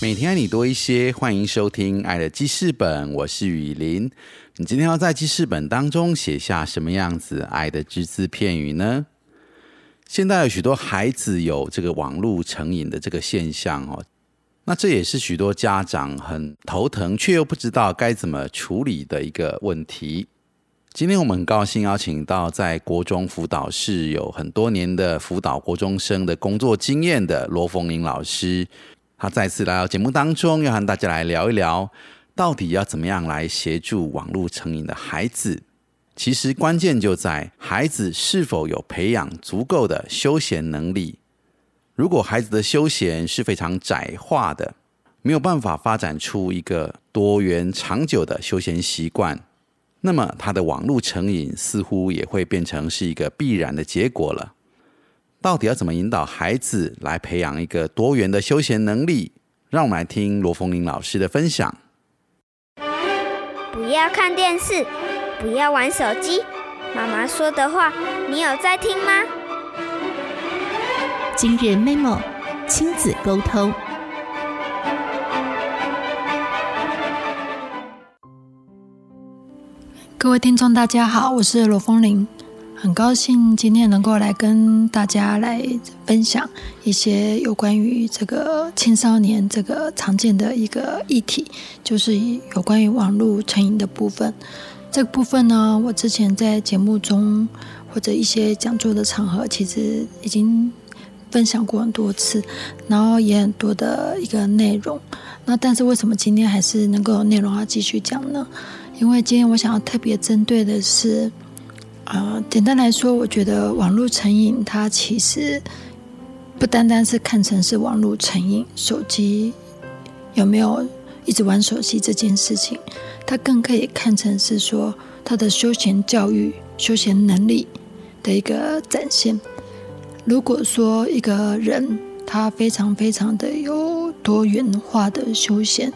每天爱你多一些，欢迎收听《爱的记事本》，我是雨林。你今天要在记事本当中写下什么样子爱的只字片语呢？现在有许多孩子有这个网络成瘾的这个现象哦，那这也是许多家长很头疼却又不知道该怎么处理的一个问题。今天我们很高兴邀请到在国中辅导室有很多年的辅导国中生的工作经验的罗凤玲老师。他再次来到节目当中，要和大家来聊一聊，到底要怎么样来协助网络成瘾的孩子。其实关键就在孩子是否有培养足够的休闲能力。如果孩子的休闲是非常窄化的，没有办法发展出一个多元长久的休闲习惯，那么他的网络成瘾似乎也会变成是一个必然的结果了。到底要怎么引导孩子来培养一个多元的休闲能力？让我们来听罗凤玲老师的分享。不要看电视，不要玩手机。妈妈说的话，你有在听吗？今日 memo 亲子沟通。各位听众，大家好，我是罗凤玲。很高兴今天能够来跟大家来分享一些有关于这个青少年这个常见的一个议题，就是有关于网络成瘾的部分。这个部分呢，我之前在节目中或者一些讲座的场合，其实已经分享过很多次，然后也很多的一个内容。那但是为什么今天还是能够有内容要继续讲呢？因为今天我想要特别针对的是。啊，简单来说，我觉得网络成瘾，它其实不单单是看成是网络成瘾，手机有没有一直玩手机这件事情，它更可以看成是说他的休闲教育、休闲能力的一个展现。如果说一个人他非常非常的有多元化的休闲，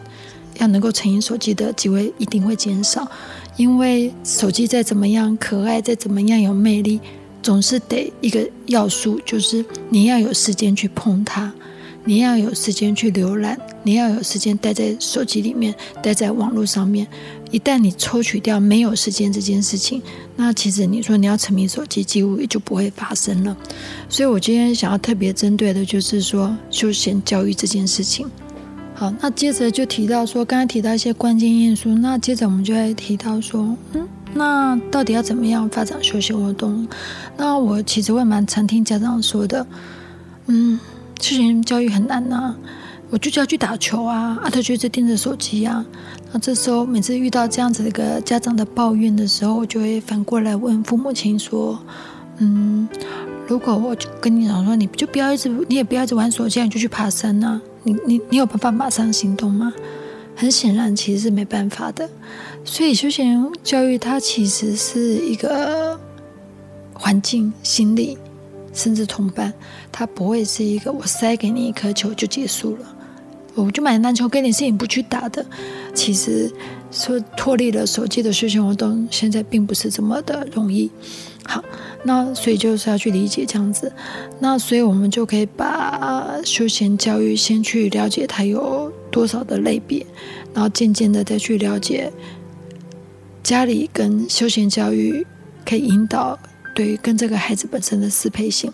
要能够成瘾手机的机会一定会减少。因为手机再怎么样可爱，再怎么样有魅力，总是得一个要素，就是你要有时间去碰它，你要有时间去浏览，你要有时间待在手机里面，待在网络上面。一旦你抽取掉没有时间这件事情，那其实你说你要沉迷手机，几乎也就不会发生了。所以我今天想要特别针对的就是说休闲教育这件事情。好，那接着就提到说，刚才提到一些关键因素，那接着我们就会提到说，嗯，那到底要怎么样发展休闲活动？那我其实会蛮常听家长说的，嗯，休闲教育很难呐，我就叫去打球啊，啊，他就一直盯着手机啊。那这时候每次遇到这样子一个家长的抱怨的时候，我就会反过来问父母亲说，嗯，如果我就跟你讲说，你就不要一直，你也不要一直玩手机，你就去爬山呐。你你你有办法马上行动吗？很显然，其实是没办法的。所以，休闲教育它其实是一个环境、心理，甚至同伴，它不会是一个我塞给你一颗球就结束了。我就买篮球给你，是你不去打的。其实说脱离了手机的休闲活动，现在并不是这么的容易。好。那所以就是要去理解这样子，那所以我们就可以把休闲教育先去了解它有多少的类别，然后渐渐的再去了解家里跟休闲教育可以引导对跟这个孩子本身的适配性，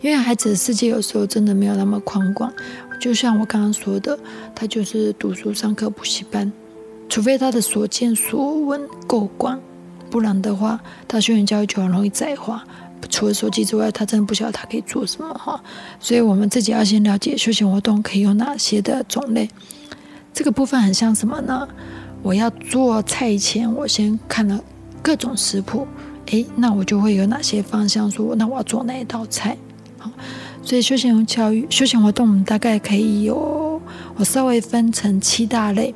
因为孩子的世界有时候真的没有那么宽广，就像我刚刚说的，他就是读书上课补习班，除非他的所见所闻够广。不然的话，他休闲教育就很容易窄化。除了手机之外，他真的不晓得他可以做什么哈。所以我们自己要先了解休闲活动可以有哪些的种类。这个部分很像什么呢？我要做菜前，我先看了各种食谱，诶，那我就会有哪些方向说，那我要做哪一道菜？好，所以休闲教育、休闲活动，我们大概可以有，我稍微分成七大类。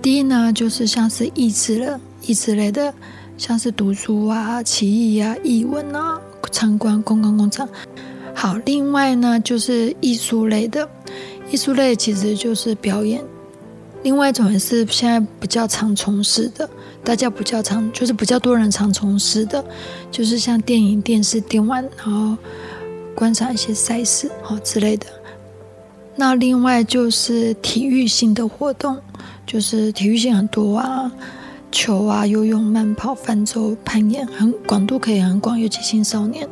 第一呢，就是像是益智了，益智类的，像是读书啊、棋艺啊、译文啊、参观公共工厂。好，另外呢，就是艺术类的，艺术类其实就是表演。另外一种也是现在比较常从事的，大家比较常就是比较多人常从事的，就是像电影、电视、电玩，然后观察一些赛事哦之类的。那另外就是体育性的活动，就是体育性很多啊，球啊、游泳、慢跑、泛舟、攀岩，很广度可以很广，尤其青少年。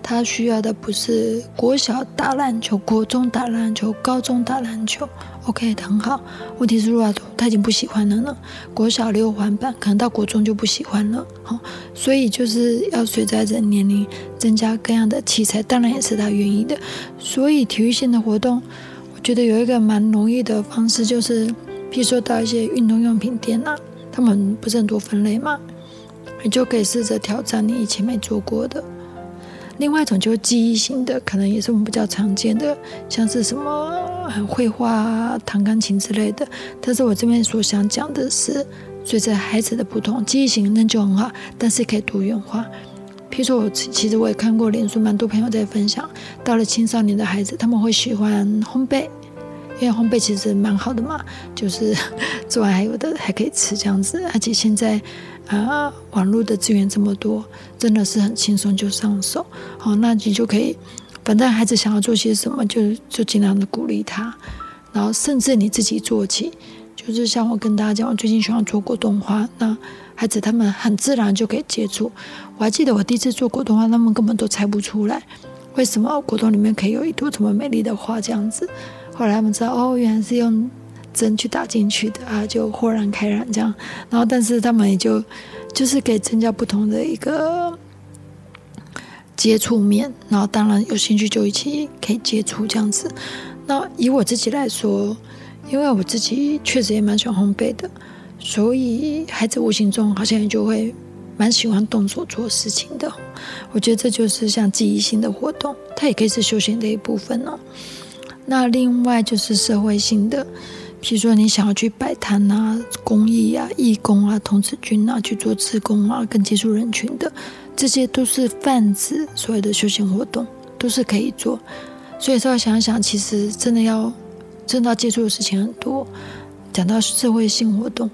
他需要的不是国小打篮球，国中打篮球，高中打篮球，OK 很好。问题是，如果他已经不喜欢了呢？国小溜滑板，可能到国中就不喜欢了。好，所以就是要随着人年龄增加各样的器材，当然也是他愿意的。所以体育性的活动，我觉得有一个蛮容易的方式，就是譬如说到一些运动用品店啊，他们不是很多分类嘛，你就可以试着挑战你以前没做过的。另外一种就是记忆型的，可能也是我们比较常见的，像是什么绘画、弹钢琴之类的。但是我这边所想讲的是，随着孩子的不同，记忆型那就很好，但是可以多元化。譬如说，我其实我也看过脸书，蛮多朋友在分享，到了青少年的孩子，他们会喜欢烘焙，因为烘焙其实蛮好的嘛，就是 做完还有的还可以吃这样子，而且现在。啊，网络的资源这么多，真的是很轻松就上手。好，那你就可以，反正孩子想要做些什么，就就尽量的鼓励他。然后甚至你自己做起，就是像我跟大家讲，我最近喜欢做果冻花，那孩子他们很自然就可以接触。我还记得我第一次做果冻花，他们根本都猜不出来，为什么果冻里面可以有一朵这么美丽的花这样子。后来他们知道，哦，原来是用。针去打进去的啊，就豁然开朗这样，然后但是他们也就就是可以增加不同的一个接触面，然后当然有兴趣就一起可以接触这样子。那以我自己来说，因为我自己确实也蛮喜欢烘焙的，所以孩子无形中好像也就会蛮喜欢动手做事情的。我觉得这就是像记忆性的活动，它也可以是休闲的一部分哦。那另外就是社会性的。比如说，你想要去摆摊啊、公益啊、义工啊、童子军啊，去做志工啊，跟接触人群的，这些都是泛指所谓的休闲活动，都是可以做。所以，稍微想想，其实真的要真的要接触的事情很多。讲到社会性活动，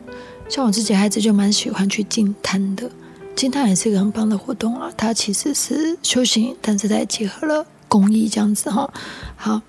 像我自己孩子就蛮喜欢去进摊的，进摊也是一个很棒的活动啊。它其实是修行，但是它也结合了公益这样子哈。好。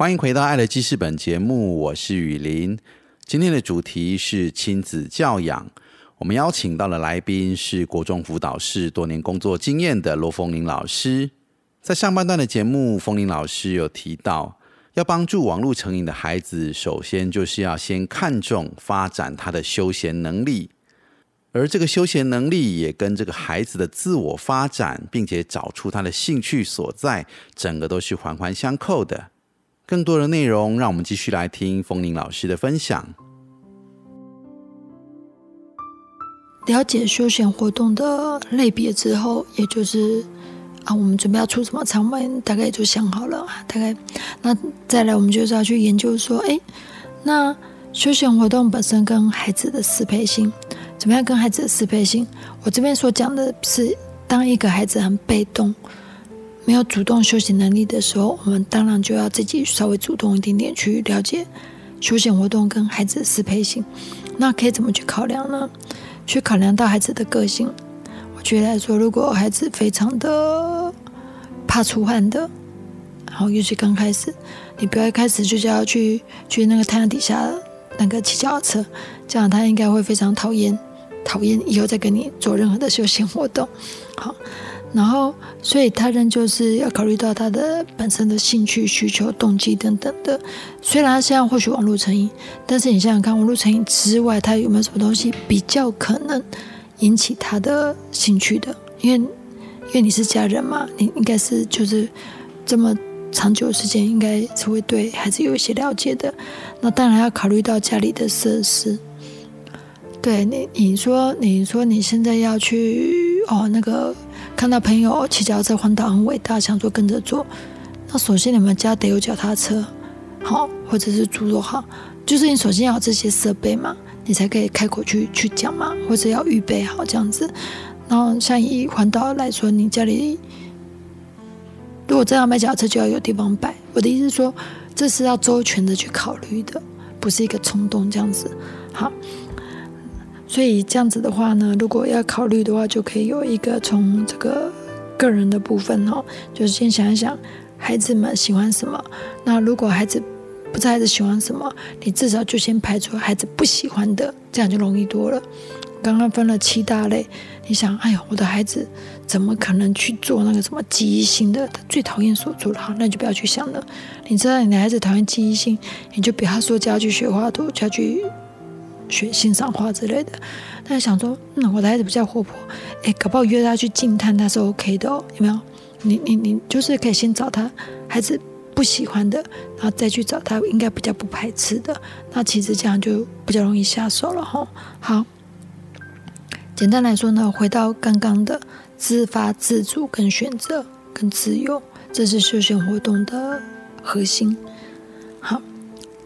欢迎回到《爱的记事本》节目，我是雨林。今天的主题是亲子教养。我们邀请到的来宾是国中辅导室多年工作经验的罗凤林老师。在上半段的节目，凤林老师有提到，要帮助网络成瘾的孩子，首先就是要先看重发展他的休闲能力。而这个休闲能力也跟这个孩子的自我发展，并且找出他的兴趣所在，整个都是环环相扣的。更多的内容，让我们继续来听风铃老师的分享。了解休闲活动的类别之后，也就是啊，我们准备要出什么场面，大概也就想好了。大概那再来，我们就是要去研究说，哎，那休闲活动本身跟孩子的适配性。怎么样跟孩子的适配性？我这边所讲的是，当一个孩子很被动，没有主动休息能力的时候，我们当然就要自己稍微主动一点点去了解休闲活动跟孩子的适配性。那可以怎么去考量呢？去考量到孩子的个性。我觉得来说，如果孩子非常的怕出汗的，然后尤其刚开始，你不要一开始就叫他去去那个太阳底下那个骑脚踏车，这样他应该会非常讨厌。讨厌以后再跟你做任何的休闲活动，好，然后所以他仍旧是要考虑到他的本身的兴趣、需求、动机等等的。虽然他现在或许网络成瘾，但是你想想看，网络成瘾之外，他有没有什么东西比较可能引起他的兴趣的？因为因为你是家人嘛，你应该是就是这么长久时间，应该是会对孩子有一些了解的。那当然要考虑到家里的设施。对你，你说，你说你现在要去哦，那个看到朋友骑脚踏车环岛很伟大，想说跟着做。那首先你们家得有脚踏车，好，或者是猪肉好，就是你首先要有这些设备嘛，你才可以开口去去讲嘛，或者要预备好这样子。然后像以环岛来说，你家里如果真要买脚踏车，就要有地方摆。我的意思是说，这是要周全的去考虑的，不是一个冲动这样子。好。所以这样子的话呢，如果要考虑的话，就可以有一个从这个个人的部分哦，就是先想一想孩子们喜欢什么。那如果孩子不知道孩子喜欢什么，你至少就先排除孩子不喜欢的，这样就容易多了。刚刚分了七大类，你想，哎呦，我的孩子怎么可能去做那个什么记忆性的？他最讨厌锁住了，好，那就不要去想了。你知道你的孩子讨厌记忆性，你就比他说叫他去学画图，叫去。学欣赏画之类的，但想说，嗯，我的孩子比较活泼，哎，搞不好约他去静探，他是 OK 的哦，有没有？你你你，就是可以先找他孩子不喜欢的，然后再去找他应该比较不排斥的，那其实这样就比较容易下手了哈。好，简单来说呢，回到刚刚的自发、自主、跟选择、跟自由，这是休闲活动的核心。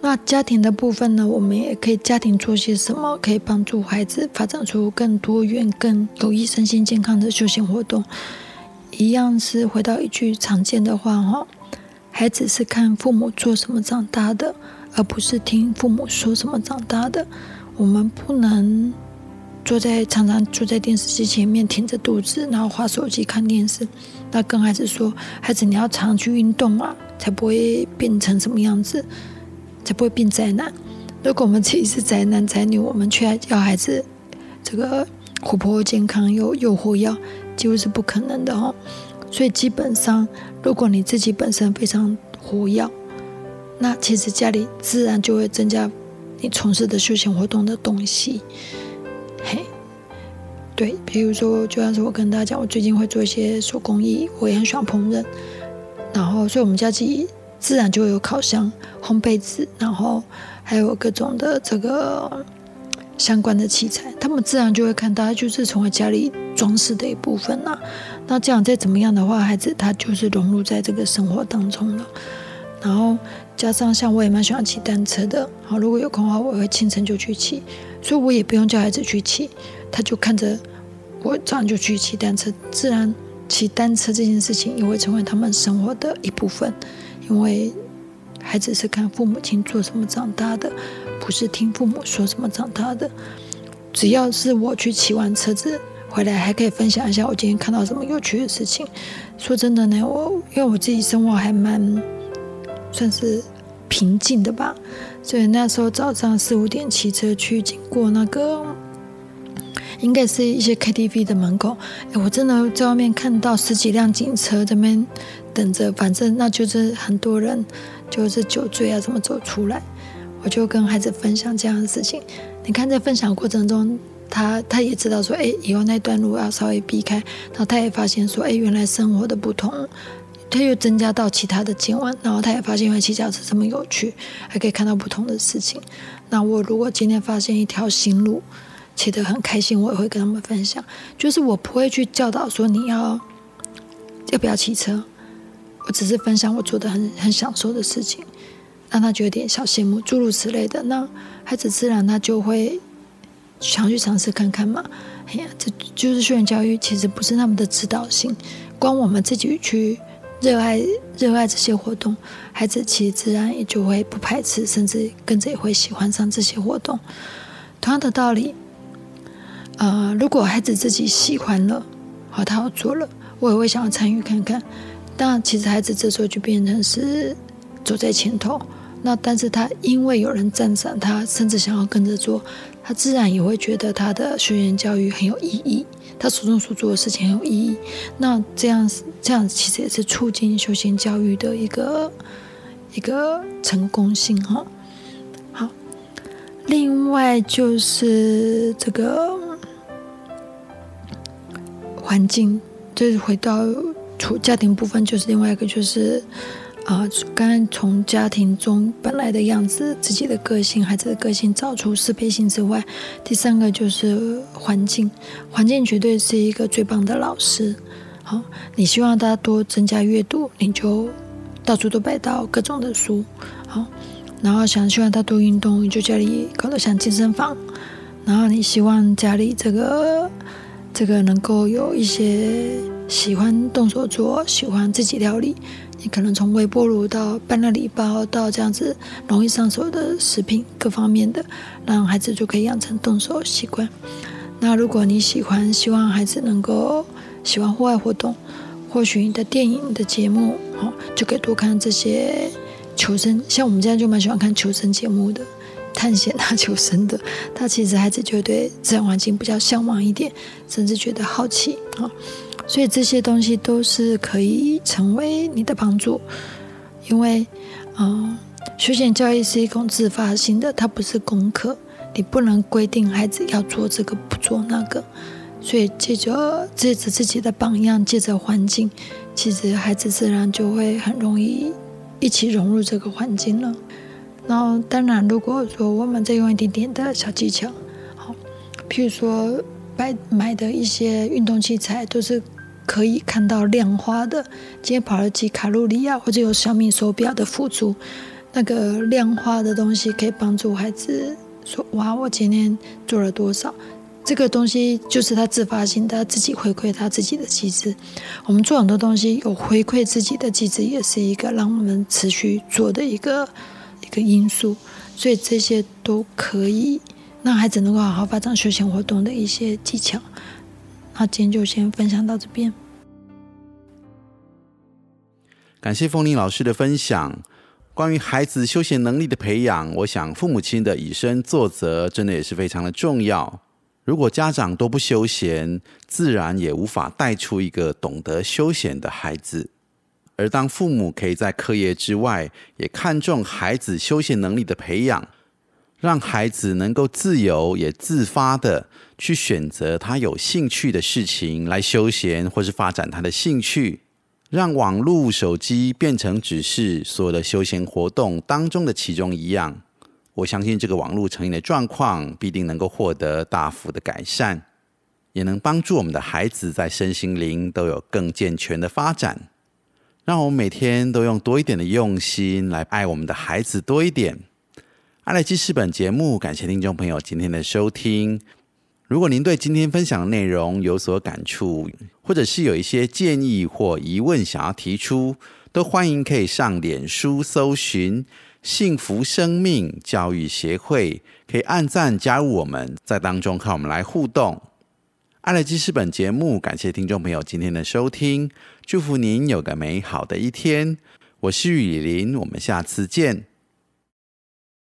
那家庭的部分呢？我们也可以家庭做些什么，可以帮助孩子发展出更多元、更有益身心健康的休闲活动。一样是回到一句常见的话哈：孩子是看父母做什么长大的，而不是听父母说什么长大的。我们不能坐在常常坐在电视机前面，挺着肚子，然后划手机看电视。那跟孩子说：孩子，你要常去运动啊，才不会变成什么样子。才不会变宅男。如果我们自己是宅男宅女，我们却要孩子这个活泼健康又又活跃，几乎是不可能的哦。所以基本上，如果你自己本身非常活跃，那其实家里自然就会增加你从事的休闲活动的东西。嘿，对，比如说，就像是我跟大家讲，我最近会做一些手工艺，我也很喜欢烹饪。然后，所以我们家自己。自然就会有烤箱、烘焙纸，然后还有各种的这个相关的器材，他们自然就会看到，就是成为家里装饰的一部分啦。那这样再怎么样的话，孩子他就是融入在这个生活当中了。然后加上像我也蛮喜欢骑单车的，好，如果有空的话，我会清晨就去骑，所以我也不用叫孩子去骑，他就看着我早上就去骑单车，自然骑单车这件事情也会成为他们生活的一部分。因为孩子是看父母亲做什么长大的，不是听父母说什么长大的。只要是我去骑完车子回来，还可以分享一下我今天看到什么有趣的事情。说真的呢，我因为我自己生活还蛮算是平静的吧。所以那时候早上四五点骑车去，经过那个应该是一些 KTV 的门口，哎，我真的在外面看到十几辆警车这边等着，反正那就是很多人就是酒醉啊，怎么走出来。我就跟孩子分享这样的事情。你看在分享过程中，他他也知道说，哎，以后那段路要稍微避开。然后他也发现说，哎，原来生活的不同，他又增加到其他的见闻。然后他也发现，原来骑脚车这么有趣，还可以看到不同的事情。那我如果今天发现一条新路，骑得很开心，我也会跟他们分享。就是我不会去教导说你要要不要骑车，我只是分享我做的很很享受的事情。让他觉得点小羡慕，诸如此类的，那孩子自然他就会想去尝试看看嘛。哎呀，这就是校园教育，其实不是那么的指导性，光我们自己去热爱热爱这些活动，孩子其实自然也就会不排斥，甚至跟着也会喜欢上这些活动。同样的道理，呃，如果孩子自己喜欢了，好，他要做了，我也会想要参与看看。但其实孩子这时候就变成是走在前头。那但是他因为有人赞赏他，甚至想要跟着做，他自然也会觉得他的学员教育很有意义，他所做所做的事情很有意义。那这样这样其实也是促进休闲教育的一个一个成功性哈。好，另外就是这个环境，就是回到处家庭部分，就是另外一个就是。啊，刚刚从家庭中本来的样子、自己的个性、孩子的个性找出适配性之外，第三个就是环境。环境绝对是一个最棒的老师。好，你希望他多增加阅读，你就到处都摆到各种的书。好，然后想希望他多运动，你就家里搞得像健身房。然后你希望家里这个这个能够有一些喜欢动手做、喜欢自己料理。你可能从微波炉到半乐礼包到这样子容易上手的食品，各方面的，让孩子就可以养成动手习惯。那如果你喜欢，希望孩子能够喜欢户外活动，或许你的电影的节目，哦，就可以多看这些求生。像我们家就蛮喜欢看求生节目的，探险啊、求生的。他其实孩子就对自然环境比较向往一点，甚至觉得好奇啊。所以这些东西都是可以成为你的帮助，因为，嗯，休闲教育是一种自发性的，它不是功课，你不能规定孩子要做这个不做那个。所以借着借着自己的榜样，借着环境，其实孩子自然就会很容易一起融入这个环境了。然后，当然，如果说我们再用一点点的小技巧，好，譬如说买买的一些运动器材都是。可以看到量化的，今天跑了几卡路里啊，或者有小米手表的辅助，那个量化的东西可以帮助孩子说：“哇，我今天做了多少？”这个东西就是他自发性他，自己回馈他自己的机制。我们做很多东西有回馈自己的机制，也是一个让我们持续做的一个一个因素。所以这些都可以让孩子能够好好发展休闲活动的一些技巧。那今天就先分享到这边。感谢风铃老师的分享。关于孩子休闲能力的培养，我想父母亲的以身作则真的也是非常的重要。如果家长都不休闲，自然也无法带出一个懂得休闲的孩子。而当父母可以在课业之外，也看重孩子休闲能力的培养。让孩子能够自由也自发的去选择他有兴趣的事情来休闲，或是发展他的兴趣，让网络手机变成只是所有的休闲活动当中的其中一样。我相信这个网络成瘾的状况必定能够获得大幅的改善，也能帮助我们的孩子在身心灵都有更健全的发展。让我们每天都用多一点的用心来爱我们的孩子多一点。阿莱记事本节目，感谢听众朋友今天的收听。如果您对今天分享的内容有所感触，或者是有一些建议或疑问想要提出，都欢迎可以上脸书搜寻“幸福生命教育协会”，可以按赞加入我们，在当中和我们来互动。阿莱记事本节目，感谢听众朋友今天的收听，祝福您有个美好的一天。我是雨林，我们下次见。